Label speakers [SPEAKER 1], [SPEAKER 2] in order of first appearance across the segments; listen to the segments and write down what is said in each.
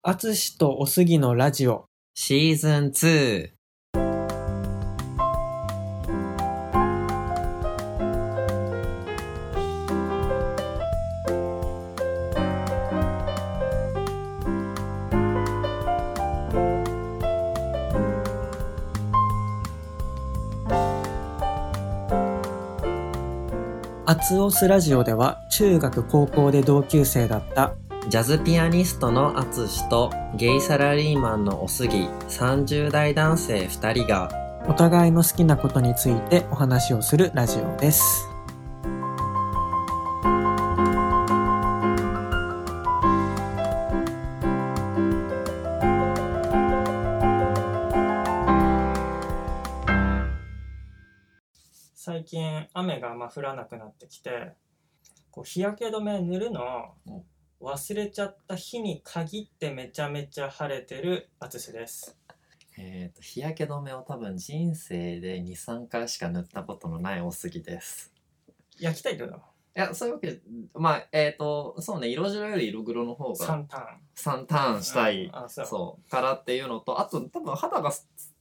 [SPEAKER 1] あつしとおすぎのラジオ。
[SPEAKER 2] シーズン2。
[SPEAKER 1] あつおすラジオでは中学高校で同級生だった
[SPEAKER 2] ジャズピアニストのアツシとゲイサラリーマンのおすぎ30代男性2人が
[SPEAKER 1] お互いの好きなことについてお話をするラジオです。最近雨がまあ降らなくなってきてこう日焼け止め塗るの忘れちゃった日に限ってめちゃめちゃ晴れてる淳です。
[SPEAKER 2] えー、と日焼け止めを多分人生で23回しか塗ったことのないおすぎです。
[SPEAKER 1] 焼きたいってこと？
[SPEAKER 2] いやそういうわけでまあえっ、とそうね色白より色黒の方が
[SPEAKER 1] 3ターン。
[SPEAKER 2] 3ターンしたい、
[SPEAKER 1] うんあそう。
[SPEAKER 2] そうからっていうのとあと多分肌が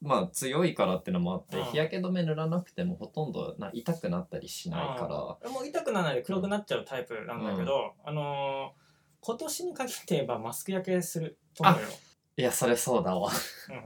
[SPEAKER 2] まあ強いからっていうのもあって、
[SPEAKER 1] うん。
[SPEAKER 2] 日焼け止め塗らなくてもほとんどな痛くなったりしないから。
[SPEAKER 1] 俺もう痛くならないで黒くなっちゃうタイプなんだけど、あのー今年に限って言えばマスク焼けすると思うよ、
[SPEAKER 2] いやそれそうだわ。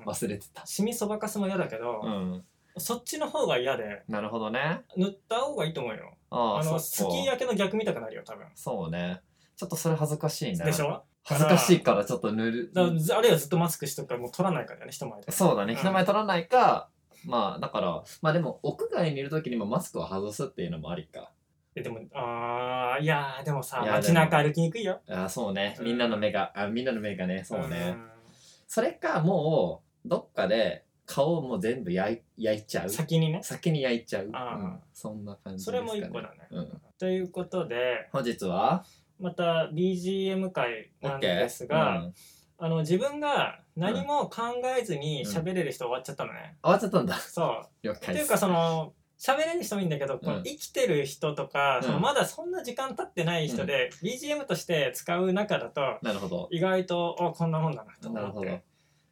[SPEAKER 1] うん、
[SPEAKER 2] 忘れてた。
[SPEAKER 1] シミそばかすも嫌だけど、
[SPEAKER 2] うん。
[SPEAKER 1] そっちの方が嫌で
[SPEAKER 2] なるほどね。
[SPEAKER 1] 塗った方がいいと思うよ。
[SPEAKER 2] ああ
[SPEAKER 1] あの
[SPEAKER 2] そっか。
[SPEAKER 1] スキー焼けの逆見たくなるよ多分。
[SPEAKER 2] そうね。ちょっとそれ恥ずかしいね。
[SPEAKER 1] でしょ？
[SPEAKER 2] 恥ずかしいからちょっと塗る。
[SPEAKER 1] だからずあるいはずっとマスクしとくからもう取らないからね人前で。
[SPEAKER 2] そうだね。
[SPEAKER 1] うん。
[SPEAKER 2] 人前取らないか、まあだからまあでも屋外にいる時にもマスクを外すっていうのもありか
[SPEAKER 1] えでもあーいやーでもさ
[SPEAKER 2] いや
[SPEAKER 1] 街中歩きにくいよ。
[SPEAKER 2] ああそうね。
[SPEAKER 1] うん。
[SPEAKER 2] みんなの目があみんなの目がねそうね、
[SPEAKER 1] ん。
[SPEAKER 2] それかもうどっかで顔をもう全部焼い焼いちゃう。
[SPEAKER 1] 先にね。
[SPEAKER 2] 先に焼いちゃう、
[SPEAKER 1] あー。
[SPEAKER 2] うん。そんな感じ
[SPEAKER 1] それも一個だね、
[SPEAKER 2] うん、
[SPEAKER 1] ということで
[SPEAKER 2] 本日は？
[SPEAKER 1] また BGM 会なんですが、
[SPEAKER 2] うん。
[SPEAKER 1] あの自分が何も考えずに喋れる人終わっちゃったのね、
[SPEAKER 2] 終わっちゃったんだ。
[SPEAKER 1] そう。
[SPEAKER 2] 了解です。
[SPEAKER 1] っていうかその喋れる人もいいんだけど、この
[SPEAKER 2] うん
[SPEAKER 1] 生きてる人とか、
[SPEAKER 2] うん。
[SPEAKER 1] そのまだそんな時間経ってない人で、BGM として使う中だと
[SPEAKER 2] なるほど。
[SPEAKER 1] 意外とあこんなもんだなと
[SPEAKER 2] なるほど。
[SPEAKER 1] 思って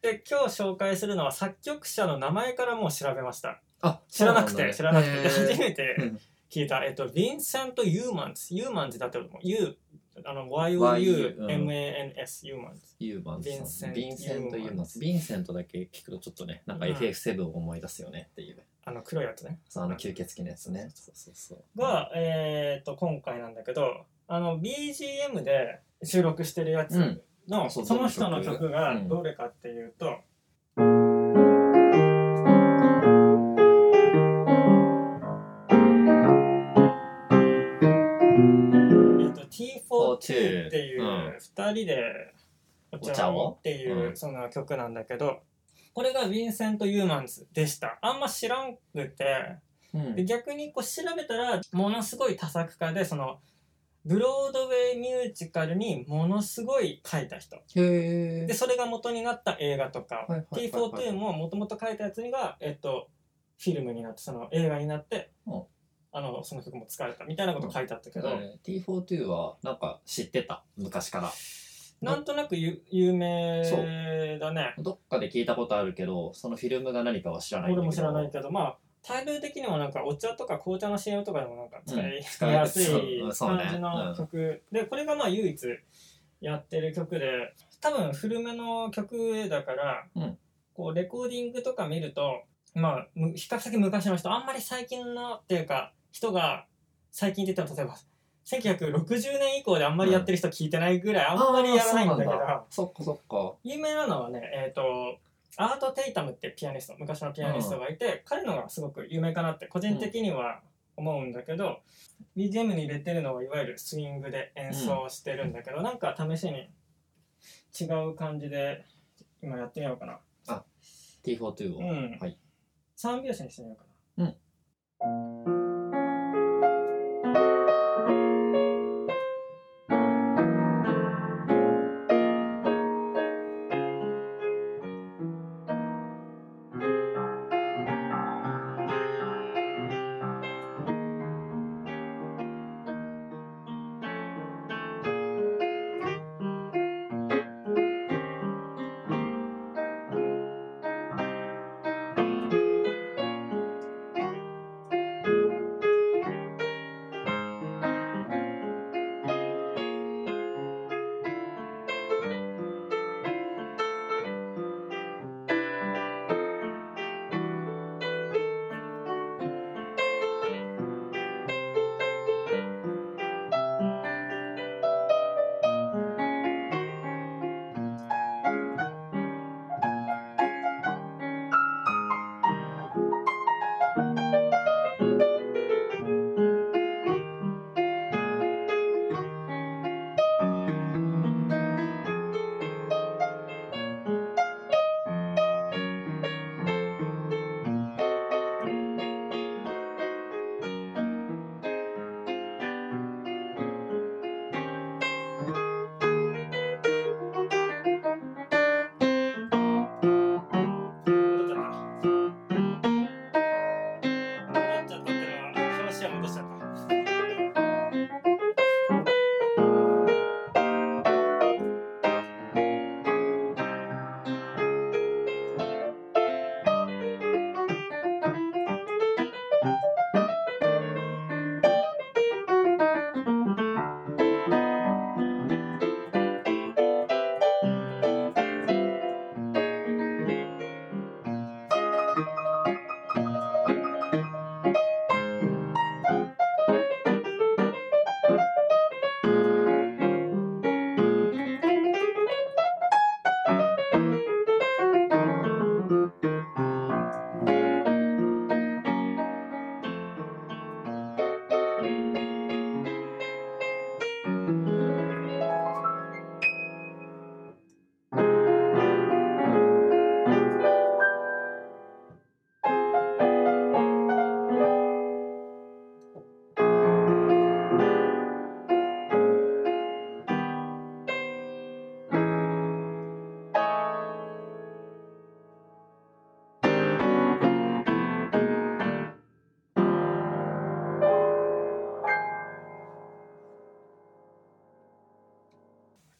[SPEAKER 1] で今日紹介するのは作曲者の名前からもう調べました。
[SPEAKER 2] あ
[SPEAKER 1] 知らなくて、知らなくて。で初め
[SPEAKER 2] て
[SPEAKER 1] て
[SPEAKER 2] うん。
[SPEAKER 1] 聞いた、えっと、ヴィンセント・ユーマンズユーマンズだって思う U あの YOUMANS ユーマンズ
[SPEAKER 2] ユーマンさん
[SPEAKER 1] ヴィンセント
[SPEAKER 2] ユーマンスヴィンセントだけ聞くとちょっとねなんか
[SPEAKER 1] うん。
[SPEAKER 2] FF7 を思い出すよねっていう、
[SPEAKER 1] あの黒いやつね。
[SPEAKER 2] そうあの吸血鬼のやつね。そうそうそう。
[SPEAKER 1] が、えー、と今回なんだけどあの BGM で収録してるやつの、
[SPEAKER 2] そう
[SPEAKER 1] その人の曲が
[SPEAKER 2] うん。
[SPEAKER 1] どれかっていうと、えっと T42 っていう
[SPEAKER 2] うん。
[SPEAKER 1] 2人でお
[SPEAKER 2] お
[SPEAKER 1] 茶
[SPEAKER 2] 茶を
[SPEAKER 1] をっていううん。その曲なんだけどこれがヴィンセント・ユーマンズでした。あんま知らんくて。
[SPEAKER 2] うん。
[SPEAKER 1] で逆にこう調べたらものすごい多作家でそのブロードウェイミュージカルにものすごい書いた人。でそれが元になった映画とか、
[SPEAKER 2] はいはいはいはい。
[SPEAKER 1] T42 ももともと書いたやつにが、えっと、フィルムになってその映画になって、
[SPEAKER 2] うん。
[SPEAKER 1] あのその曲も使われたみたいなこと書いてあったけど、
[SPEAKER 2] T42 はなんか知ってた？昔から
[SPEAKER 1] なんとなくゆ有名だね。
[SPEAKER 2] どっかで聞いたことあるけどそのフィルムが何かは知らない
[SPEAKER 1] 俺も知らないけどまあタイトル的にもなんかお茶とか紅茶の CM とかでもなんか使
[SPEAKER 2] うん
[SPEAKER 1] いやすい感じの曲、でこれがまあ唯一やってる曲で多分古めの曲だから、
[SPEAKER 2] うん。
[SPEAKER 1] こうレコーディングとか見るとまあむ比較的昔の人あんまり最近のっていうか人が最近って言ったら例えば1960年以降であんまりやってる人聞いてないぐらいあんまりやらないんだけど、
[SPEAKER 2] あーそっかそっか。
[SPEAKER 1] 有名なのはね、えっ、と、アート・テイタムってピアニスト、昔のピアニストがいて、彼のがすごく有名かなって個人的には思うんだけど、BGM に入れてるのはいわゆるスイングで演奏してるんだけど、なんか試しに違う感じで今やってみようかな。
[SPEAKER 2] T42 を、
[SPEAKER 1] うん。
[SPEAKER 2] はい。
[SPEAKER 1] 3拍子にしてみようかな。
[SPEAKER 2] うん「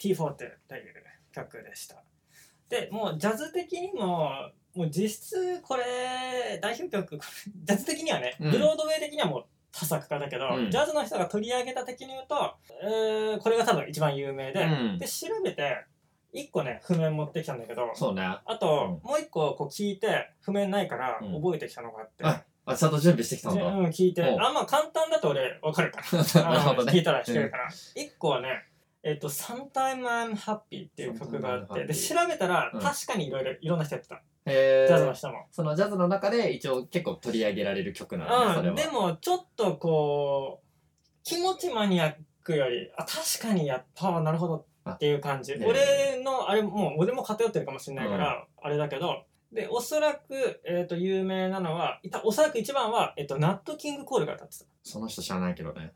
[SPEAKER 1] T40 という曲でした。でもうジャズ的にももう実質これ代表曲 ジャズ的にはね、
[SPEAKER 2] うん。
[SPEAKER 1] ブロードウェイ的にはもう多作家だけど、
[SPEAKER 2] うん。
[SPEAKER 1] ジャズの人が取り上げた的に言うと、えーこれが多分一番有名で、
[SPEAKER 2] うん。
[SPEAKER 1] で調べて1個ね譜面持ってきたんだけど
[SPEAKER 2] そうね。
[SPEAKER 1] あと、もう1個こう聞いて譜面ないから
[SPEAKER 2] うん。
[SPEAKER 1] 覚えてきたのがあって、
[SPEAKER 2] ああ、ちゃんと準備してきたんだ。
[SPEAKER 1] うん、聞いて。あまあ簡単だと俺分かるから。
[SPEAKER 2] なるほどね。
[SPEAKER 1] あの聞いたら弾けるから、一個はねえっと「Sometime I'm Happy」っていう曲があってで調べたら
[SPEAKER 2] うん。
[SPEAKER 1] 確かにいろいろいろんな人やってた。
[SPEAKER 2] へ
[SPEAKER 1] ジャズの
[SPEAKER 2] ー
[SPEAKER 1] 人も、
[SPEAKER 2] そのジャズの中で一応結構取り上げられる曲なんだ、それ
[SPEAKER 1] うん、
[SPEAKER 2] は。
[SPEAKER 1] でもちょっとこう気持ちマニアックよりあ確かにやったわなるほどっていう感じ。
[SPEAKER 2] あね
[SPEAKER 1] 俺のあれもう俺も偏ってるかもしれないから、あれだけどでおそらく、えー、と有名なのはいたおそらく一番は、えっとナット・キング・コールが歌ってた。
[SPEAKER 2] その人知らないけどね。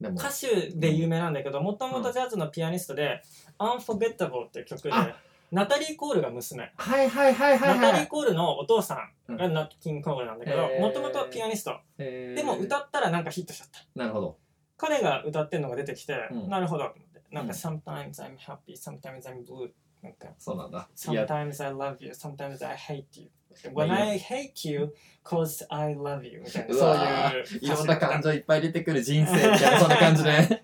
[SPEAKER 2] でも、
[SPEAKER 1] 歌手で有名なんだけどもともとジャズのピアニストで「Unforgettable」っていう曲で
[SPEAKER 2] あ。
[SPEAKER 1] ナタリー・コールが娘。
[SPEAKER 2] はいはいはいはい
[SPEAKER 1] ナタリー・
[SPEAKER 2] はい。
[SPEAKER 1] コールのお父さん
[SPEAKER 2] うん。
[SPEAKER 1] がナット・キング・コールなんだけどもともとピアニスト。でも歌ったらなんかヒットしちゃった。
[SPEAKER 2] なるほど。
[SPEAKER 1] 彼が歌ってるのが出てきて、
[SPEAKER 2] うん。
[SPEAKER 1] なるほどと思って。なんか「
[SPEAKER 2] うん
[SPEAKER 1] Sometimes I'm happy sometimes I'm blue」なんか
[SPEAKER 2] そうなんだ。
[SPEAKER 1] Sometimes I love you, sometimes I hate you.
[SPEAKER 2] まあ
[SPEAKER 1] When I hate you, cause I love you. みたいな、
[SPEAKER 2] う
[SPEAKER 1] そう
[SPEAKER 2] わ
[SPEAKER 1] いう
[SPEAKER 2] いろんな感情いっぱい出てくる人生みたいな、そんな感じで。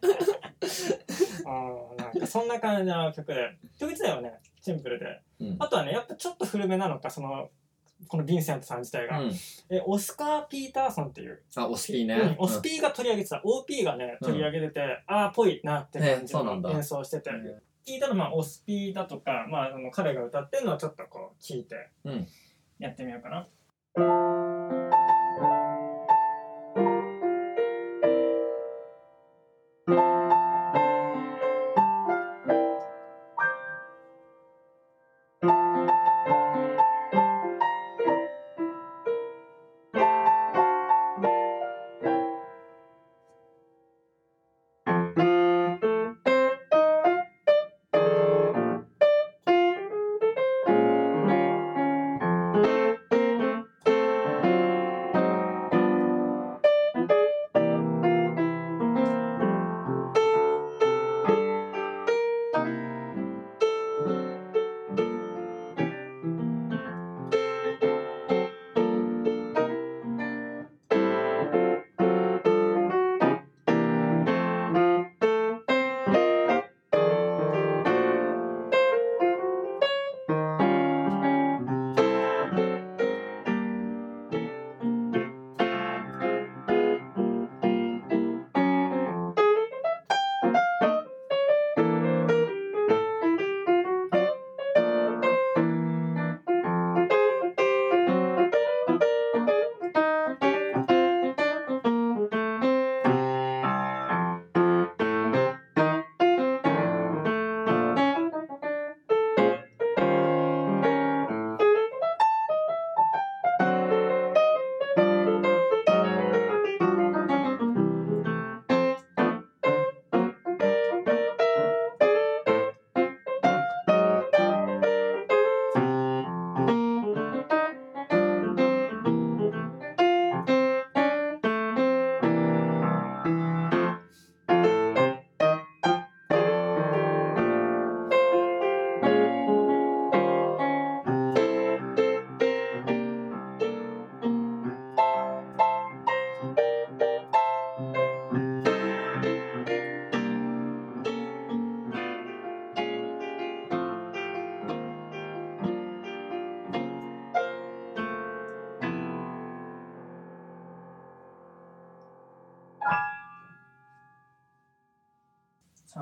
[SPEAKER 1] うんなんかそんな感じの曲で。曲自体はね、シンプルで。
[SPEAKER 2] うん
[SPEAKER 1] あとはね、やっぱちょっと古めなのか、その、このヴィンセントさん自体が。
[SPEAKER 2] うん
[SPEAKER 1] えオスカー・ピーターソンっていう、
[SPEAKER 2] あ、お好きね。
[SPEAKER 1] うんオスピーが取り上げてた、OP がね、取り上げてて、ああ、ぽいなって感じ
[SPEAKER 2] ねそうなんだ
[SPEAKER 1] の演奏してて。
[SPEAKER 2] うん
[SPEAKER 1] 聞いたら、まあ、オスピーだとか、まあ、あの彼が歌ってるのをちょっとこう、聞いて、
[SPEAKER 2] うん
[SPEAKER 1] やってみようかな。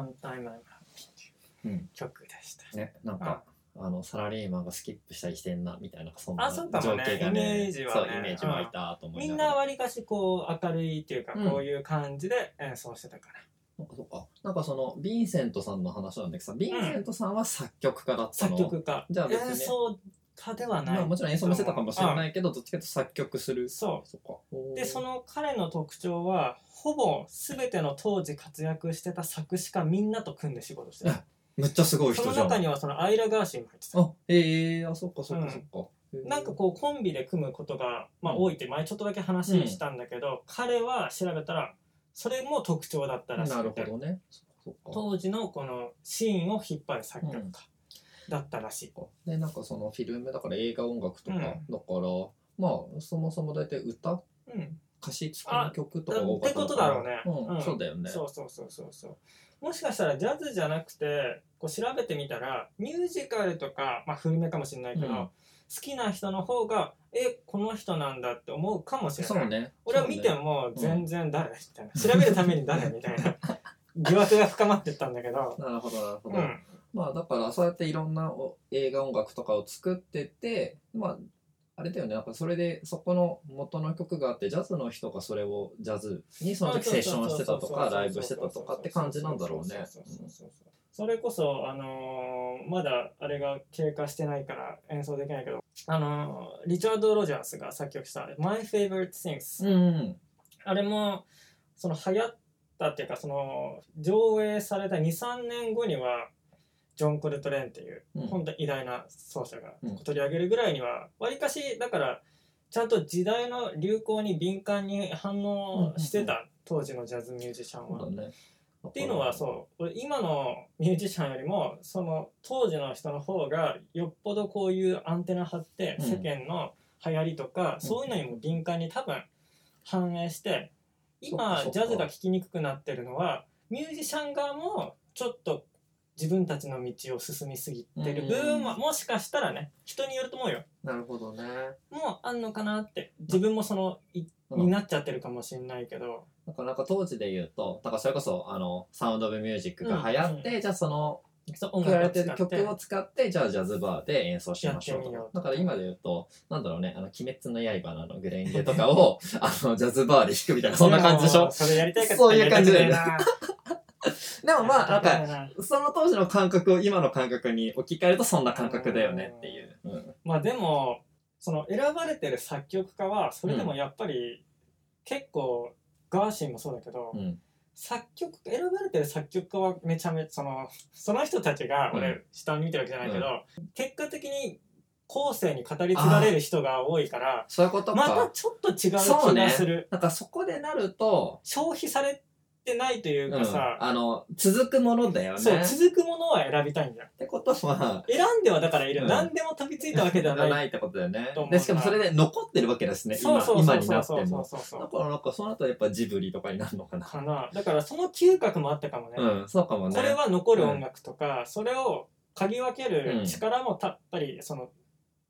[SPEAKER 1] サンタイムアイムハッピーっていう
[SPEAKER 2] うん
[SPEAKER 1] 曲でした。
[SPEAKER 2] ね、なんか、あの、サラリーマンがスキップしたりしてんな、みたいな、そんな情景が
[SPEAKER 1] イメージはね
[SPEAKER 2] そう、イメージ湧いたと思い
[SPEAKER 1] みん
[SPEAKER 2] ながら。
[SPEAKER 1] なわりかしこう明るいっていうか
[SPEAKER 2] うん
[SPEAKER 1] こういう感じで演奏してたから。
[SPEAKER 2] なんかそうか。なんかその、ヴィンセントさんの話なんだけどさ、ヴィンセントさんは作曲家だったの？
[SPEAKER 1] 作曲家。
[SPEAKER 2] じゃあ別に
[SPEAKER 1] 演奏家ではない。
[SPEAKER 2] まあもちろん演奏もしてたかもしれないけど、どっちかというと作曲する。
[SPEAKER 1] そ
[SPEAKER 2] そっか。
[SPEAKER 1] う。で、その彼の特徴は、ほぼ全ての当時活躍してた作詞家みんなと組んで仕事してた。
[SPEAKER 2] めっちゃすごい
[SPEAKER 1] その
[SPEAKER 2] 人じゃん。
[SPEAKER 1] 中にはそのアイラ・ガーシーも入ってた。
[SPEAKER 2] あ、ええあ、そっかそっかそっか。
[SPEAKER 1] なんかこうコンビで組むことが、まあ、多いって前ちょっとだけ話したんだけど、彼は調べたらそれも特徴だったらし
[SPEAKER 2] なるほどね。
[SPEAKER 1] 当時のこのシーンを引っ張る作曲家だったらしい。
[SPEAKER 2] でなんかそのフィルムだから映画音楽とか、
[SPEAKER 1] うん。
[SPEAKER 2] だからまあそもそも大体歌
[SPEAKER 1] うん。
[SPEAKER 2] 歌詞付きの曲とかが多か
[SPEAKER 1] ってことだろうね。
[SPEAKER 2] うん
[SPEAKER 1] うん。
[SPEAKER 2] そうだよね。
[SPEAKER 1] そうそうそうそうそう。もしかしたらジャズじゃなくてこう調べてみたらミュージカルとか、まあ、古めかもしれないけど、
[SPEAKER 2] うん。
[SPEAKER 1] 好きな人の方がえこの人なんだって思うかもしれない。
[SPEAKER 2] そうね。
[SPEAKER 1] 俺は見て
[SPEAKER 2] そうね。
[SPEAKER 1] も全然誰みたいな、調べるために誰みたいな。疑惑が深まってったんだけど、
[SPEAKER 2] なるほどなるほど、
[SPEAKER 1] うん、
[SPEAKER 2] まあだからそうやっていろんなお映画音楽とかを作っててまああれだよね。なんかそれでそこの元の曲があってジャズの人がそれをジャズにその時セッションしてたとかライブしてたとかって感じなんだろうね。
[SPEAKER 1] それこそ、あのーまだあれが経過してないから演奏できないけど、あのーリチャード・ロジャースが作曲した「My Favorite Things」
[SPEAKER 2] うん
[SPEAKER 1] あれもその流行ったっていうかその上映された23年後にはジョン・コルトレーンっていう
[SPEAKER 2] うん。
[SPEAKER 1] 本当偉大な奏者が
[SPEAKER 2] うん。
[SPEAKER 1] 取り上げるぐらいにはわりかしだからちゃんと時代の流行に敏感に反応してた当時のジャズミュージシャンは。
[SPEAKER 2] そうだね。
[SPEAKER 1] っていうのはそう俺今のミュージシャンよりもその当時の人の方がよっぽどこういうアンテナ張って
[SPEAKER 2] うん。
[SPEAKER 1] 世間の流行りとか、そういうのにも敏感に多分反映して今
[SPEAKER 2] そっかそっか。
[SPEAKER 1] ジャズが聴きにくくなってるのはミュージシャン側もちょっと自分たちの道を進みすぎてる。部分は
[SPEAKER 2] うん。
[SPEAKER 1] もしかしたらね人によると思うよ。
[SPEAKER 2] なるほどね。
[SPEAKER 1] もうあんのかなって自分もそのい
[SPEAKER 2] うん
[SPEAKER 1] になっちゃってるかもしれないけど、
[SPEAKER 2] なんかなんか当時で言うとだからそれこそあのサウンド・オブ・ミュージックが流行って、じゃあその送ら
[SPEAKER 1] って
[SPEAKER 2] てる曲を使ってじゃあジャズバーで演奏しましょうとだから今で言うとなんだろうねあの「鬼滅の刃」のあのグレンゲとかをあのジャズバーで弾くみたいなそんな感じでしょ？
[SPEAKER 1] それやりたいか
[SPEAKER 2] そういう感じだよねでもまあなんかその当時の感覚を今の感覚に置き換えるとそんな感覚だよねっていう、うん。
[SPEAKER 1] まあでもその選ばれてる作曲家はそれでもやっぱり結構ガーシーもそうだけど、
[SPEAKER 2] うん。
[SPEAKER 1] 作曲選ばれてる作曲家はめちゃめちゃそのその人たちが
[SPEAKER 2] うん。
[SPEAKER 1] 俺下に見てるわけじゃないけど、結果的に後世に語り継がれる人が多いから
[SPEAKER 2] そういうことか、
[SPEAKER 1] またちょっと違う気がする、
[SPEAKER 2] なんかそこでなると、
[SPEAKER 1] 消費されてないという
[SPEAKER 2] うん
[SPEAKER 1] かさ、
[SPEAKER 2] あの続くものだよね。
[SPEAKER 1] そう続くものは選びたいんだ。よ
[SPEAKER 2] ってことは
[SPEAKER 1] 選んではだからいる、
[SPEAKER 2] うん。
[SPEAKER 1] 何でも飛びついたわけではない。
[SPEAKER 2] ないってことだよね。でしかもそれで残ってるわけですね。今
[SPEAKER 1] そうそうそう
[SPEAKER 2] 今にな
[SPEAKER 1] そう。そう
[SPEAKER 2] っても。
[SPEAKER 1] そうそう
[SPEAKER 2] だからなんかその後やっぱジブリとかになるのかな。
[SPEAKER 1] かな。だからその嗅覚もあったかもね、
[SPEAKER 2] うんそうかもね。
[SPEAKER 1] これは残る音楽とか、それを嗅ぎ分け
[SPEAKER 2] うん。
[SPEAKER 1] る力もたやっぱりその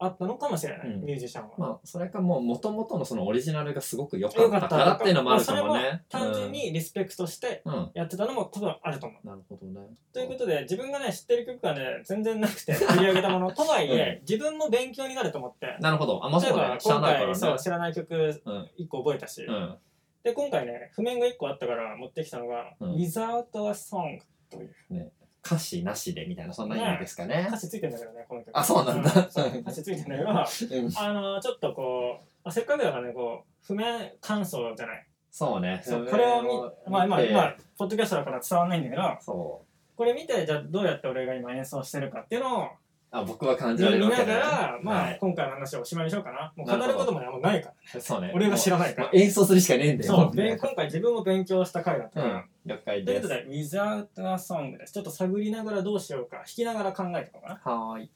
[SPEAKER 1] あったのかもしれない、
[SPEAKER 2] うん。
[SPEAKER 1] ミュージシャンは。
[SPEAKER 2] まあそれかもう元々のそのオリジナルがすごく良か
[SPEAKER 1] った
[SPEAKER 2] からっていうのもあるかも
[SPEAKER 1] まあ
[SPEAKER 2] ね
[SPEAKER 1] それも単純にリスペクトしてやってたのも多分あると思う。
[SPEAKER 2] なるほどね。
[SPEAKER 1] ということで自分がね知ってる曲がね全然なくて 取り上げたものとはいえ、自分も勉強になると思って。
[SPEAKER 2] なるほど。あまあ
[SPEAKER 1] 例えば
[SPEAKER 2] そうだね。知ら
[SPEAKER 1] 今
[SPEAKER 2] ないからね。
[SPEAKER 1] 回そう知らない曲
[SPEAKER 2] うん。
[SPEAKER 1] 1個覚えたし、
[SPEAKER 2] うん。
[SPEAKER 1] で今回ね譜面が1個あったから持ってきたのが「
[SPEAKER 2] うん。
[SPEAKER 1] Without a Song」という
[SPEAKER 2] 歌詞なしでみたいなそんな意味ですかね。
[SPEAKER 1] 歌詞ついてんだけどねこの曲。
[SPEAKER 2] あそうなんだ。
[SPEAKER 1] 歌詞ついてんだけど
[SPEAKER 2] うん。
[SPEAKER 1] あのちょっとこうあせっかくだからねこう譜面感想じゃない。
[SPEAKER 2] そうね。
[SPEAKER 1] そうこれを見まあ今今ポッドキャストだから伝わんないんだけどこれ見てじゃあどうやって俺が今演奏してるかっていうのを
[SPEAKER 2] あ僕は感じ
[SPEAKER 1] 見
[SPEAKER 2] られるわ
[SPEAKER 1] ながらま
[SPEAKER 2] はい
[SPEAKER 1] あ今回の話をおしまいにしようかなもう語
[SPEAKER 2] る
[SPEAKER 1] こともあんまないからね
[SPEAKER 2] そうね
[SPEAKER 1] 俺が知らないから
[SPEAKER 2] もう演奏するしかねえんだよ
[SPEAKER 1] そうで今回自分も勉強した回だったから
[SPEAKER 2] うん了解
[SPEAKER 1] ということで「Without a Song」ですちょっと探りながらどうしようか弾きながら考えていこうかな
[SPEAKER 2] はーい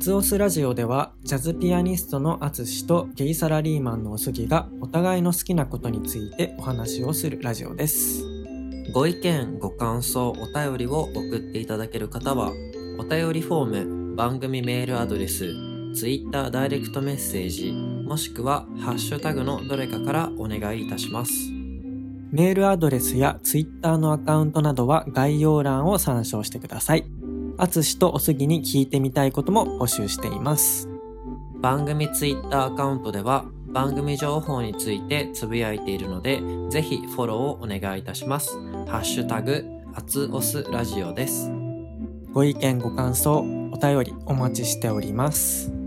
[SPEAKER 1] ツオスラジオではジャズピアニストのアツシとゲイサラリーマンのおすぎがお互いの好きなことについてお話をするラジオです
[SPEAKER 2] ご意見ご感想お便りを送っていただける方はお便りフォーム番組メールアドレス Twitter ダイレクトメッセージもしくはハッシュタグのどれかからお願いいたします
[SPEAKER 1] メールアドレスやツイッターのアカウントなどは概要欄を参照してください。あつしとおすぎに聞いてみたいことも募集しています。
[SPEAKER 2] 番組ツイッターアカウントでは番組情報についてつぶやいているのでぜひフォローをお願いいたしますハッシュタグアツオスラジオです
[SPEAKER 1] ご意見ご感想、お便りお待ちしております。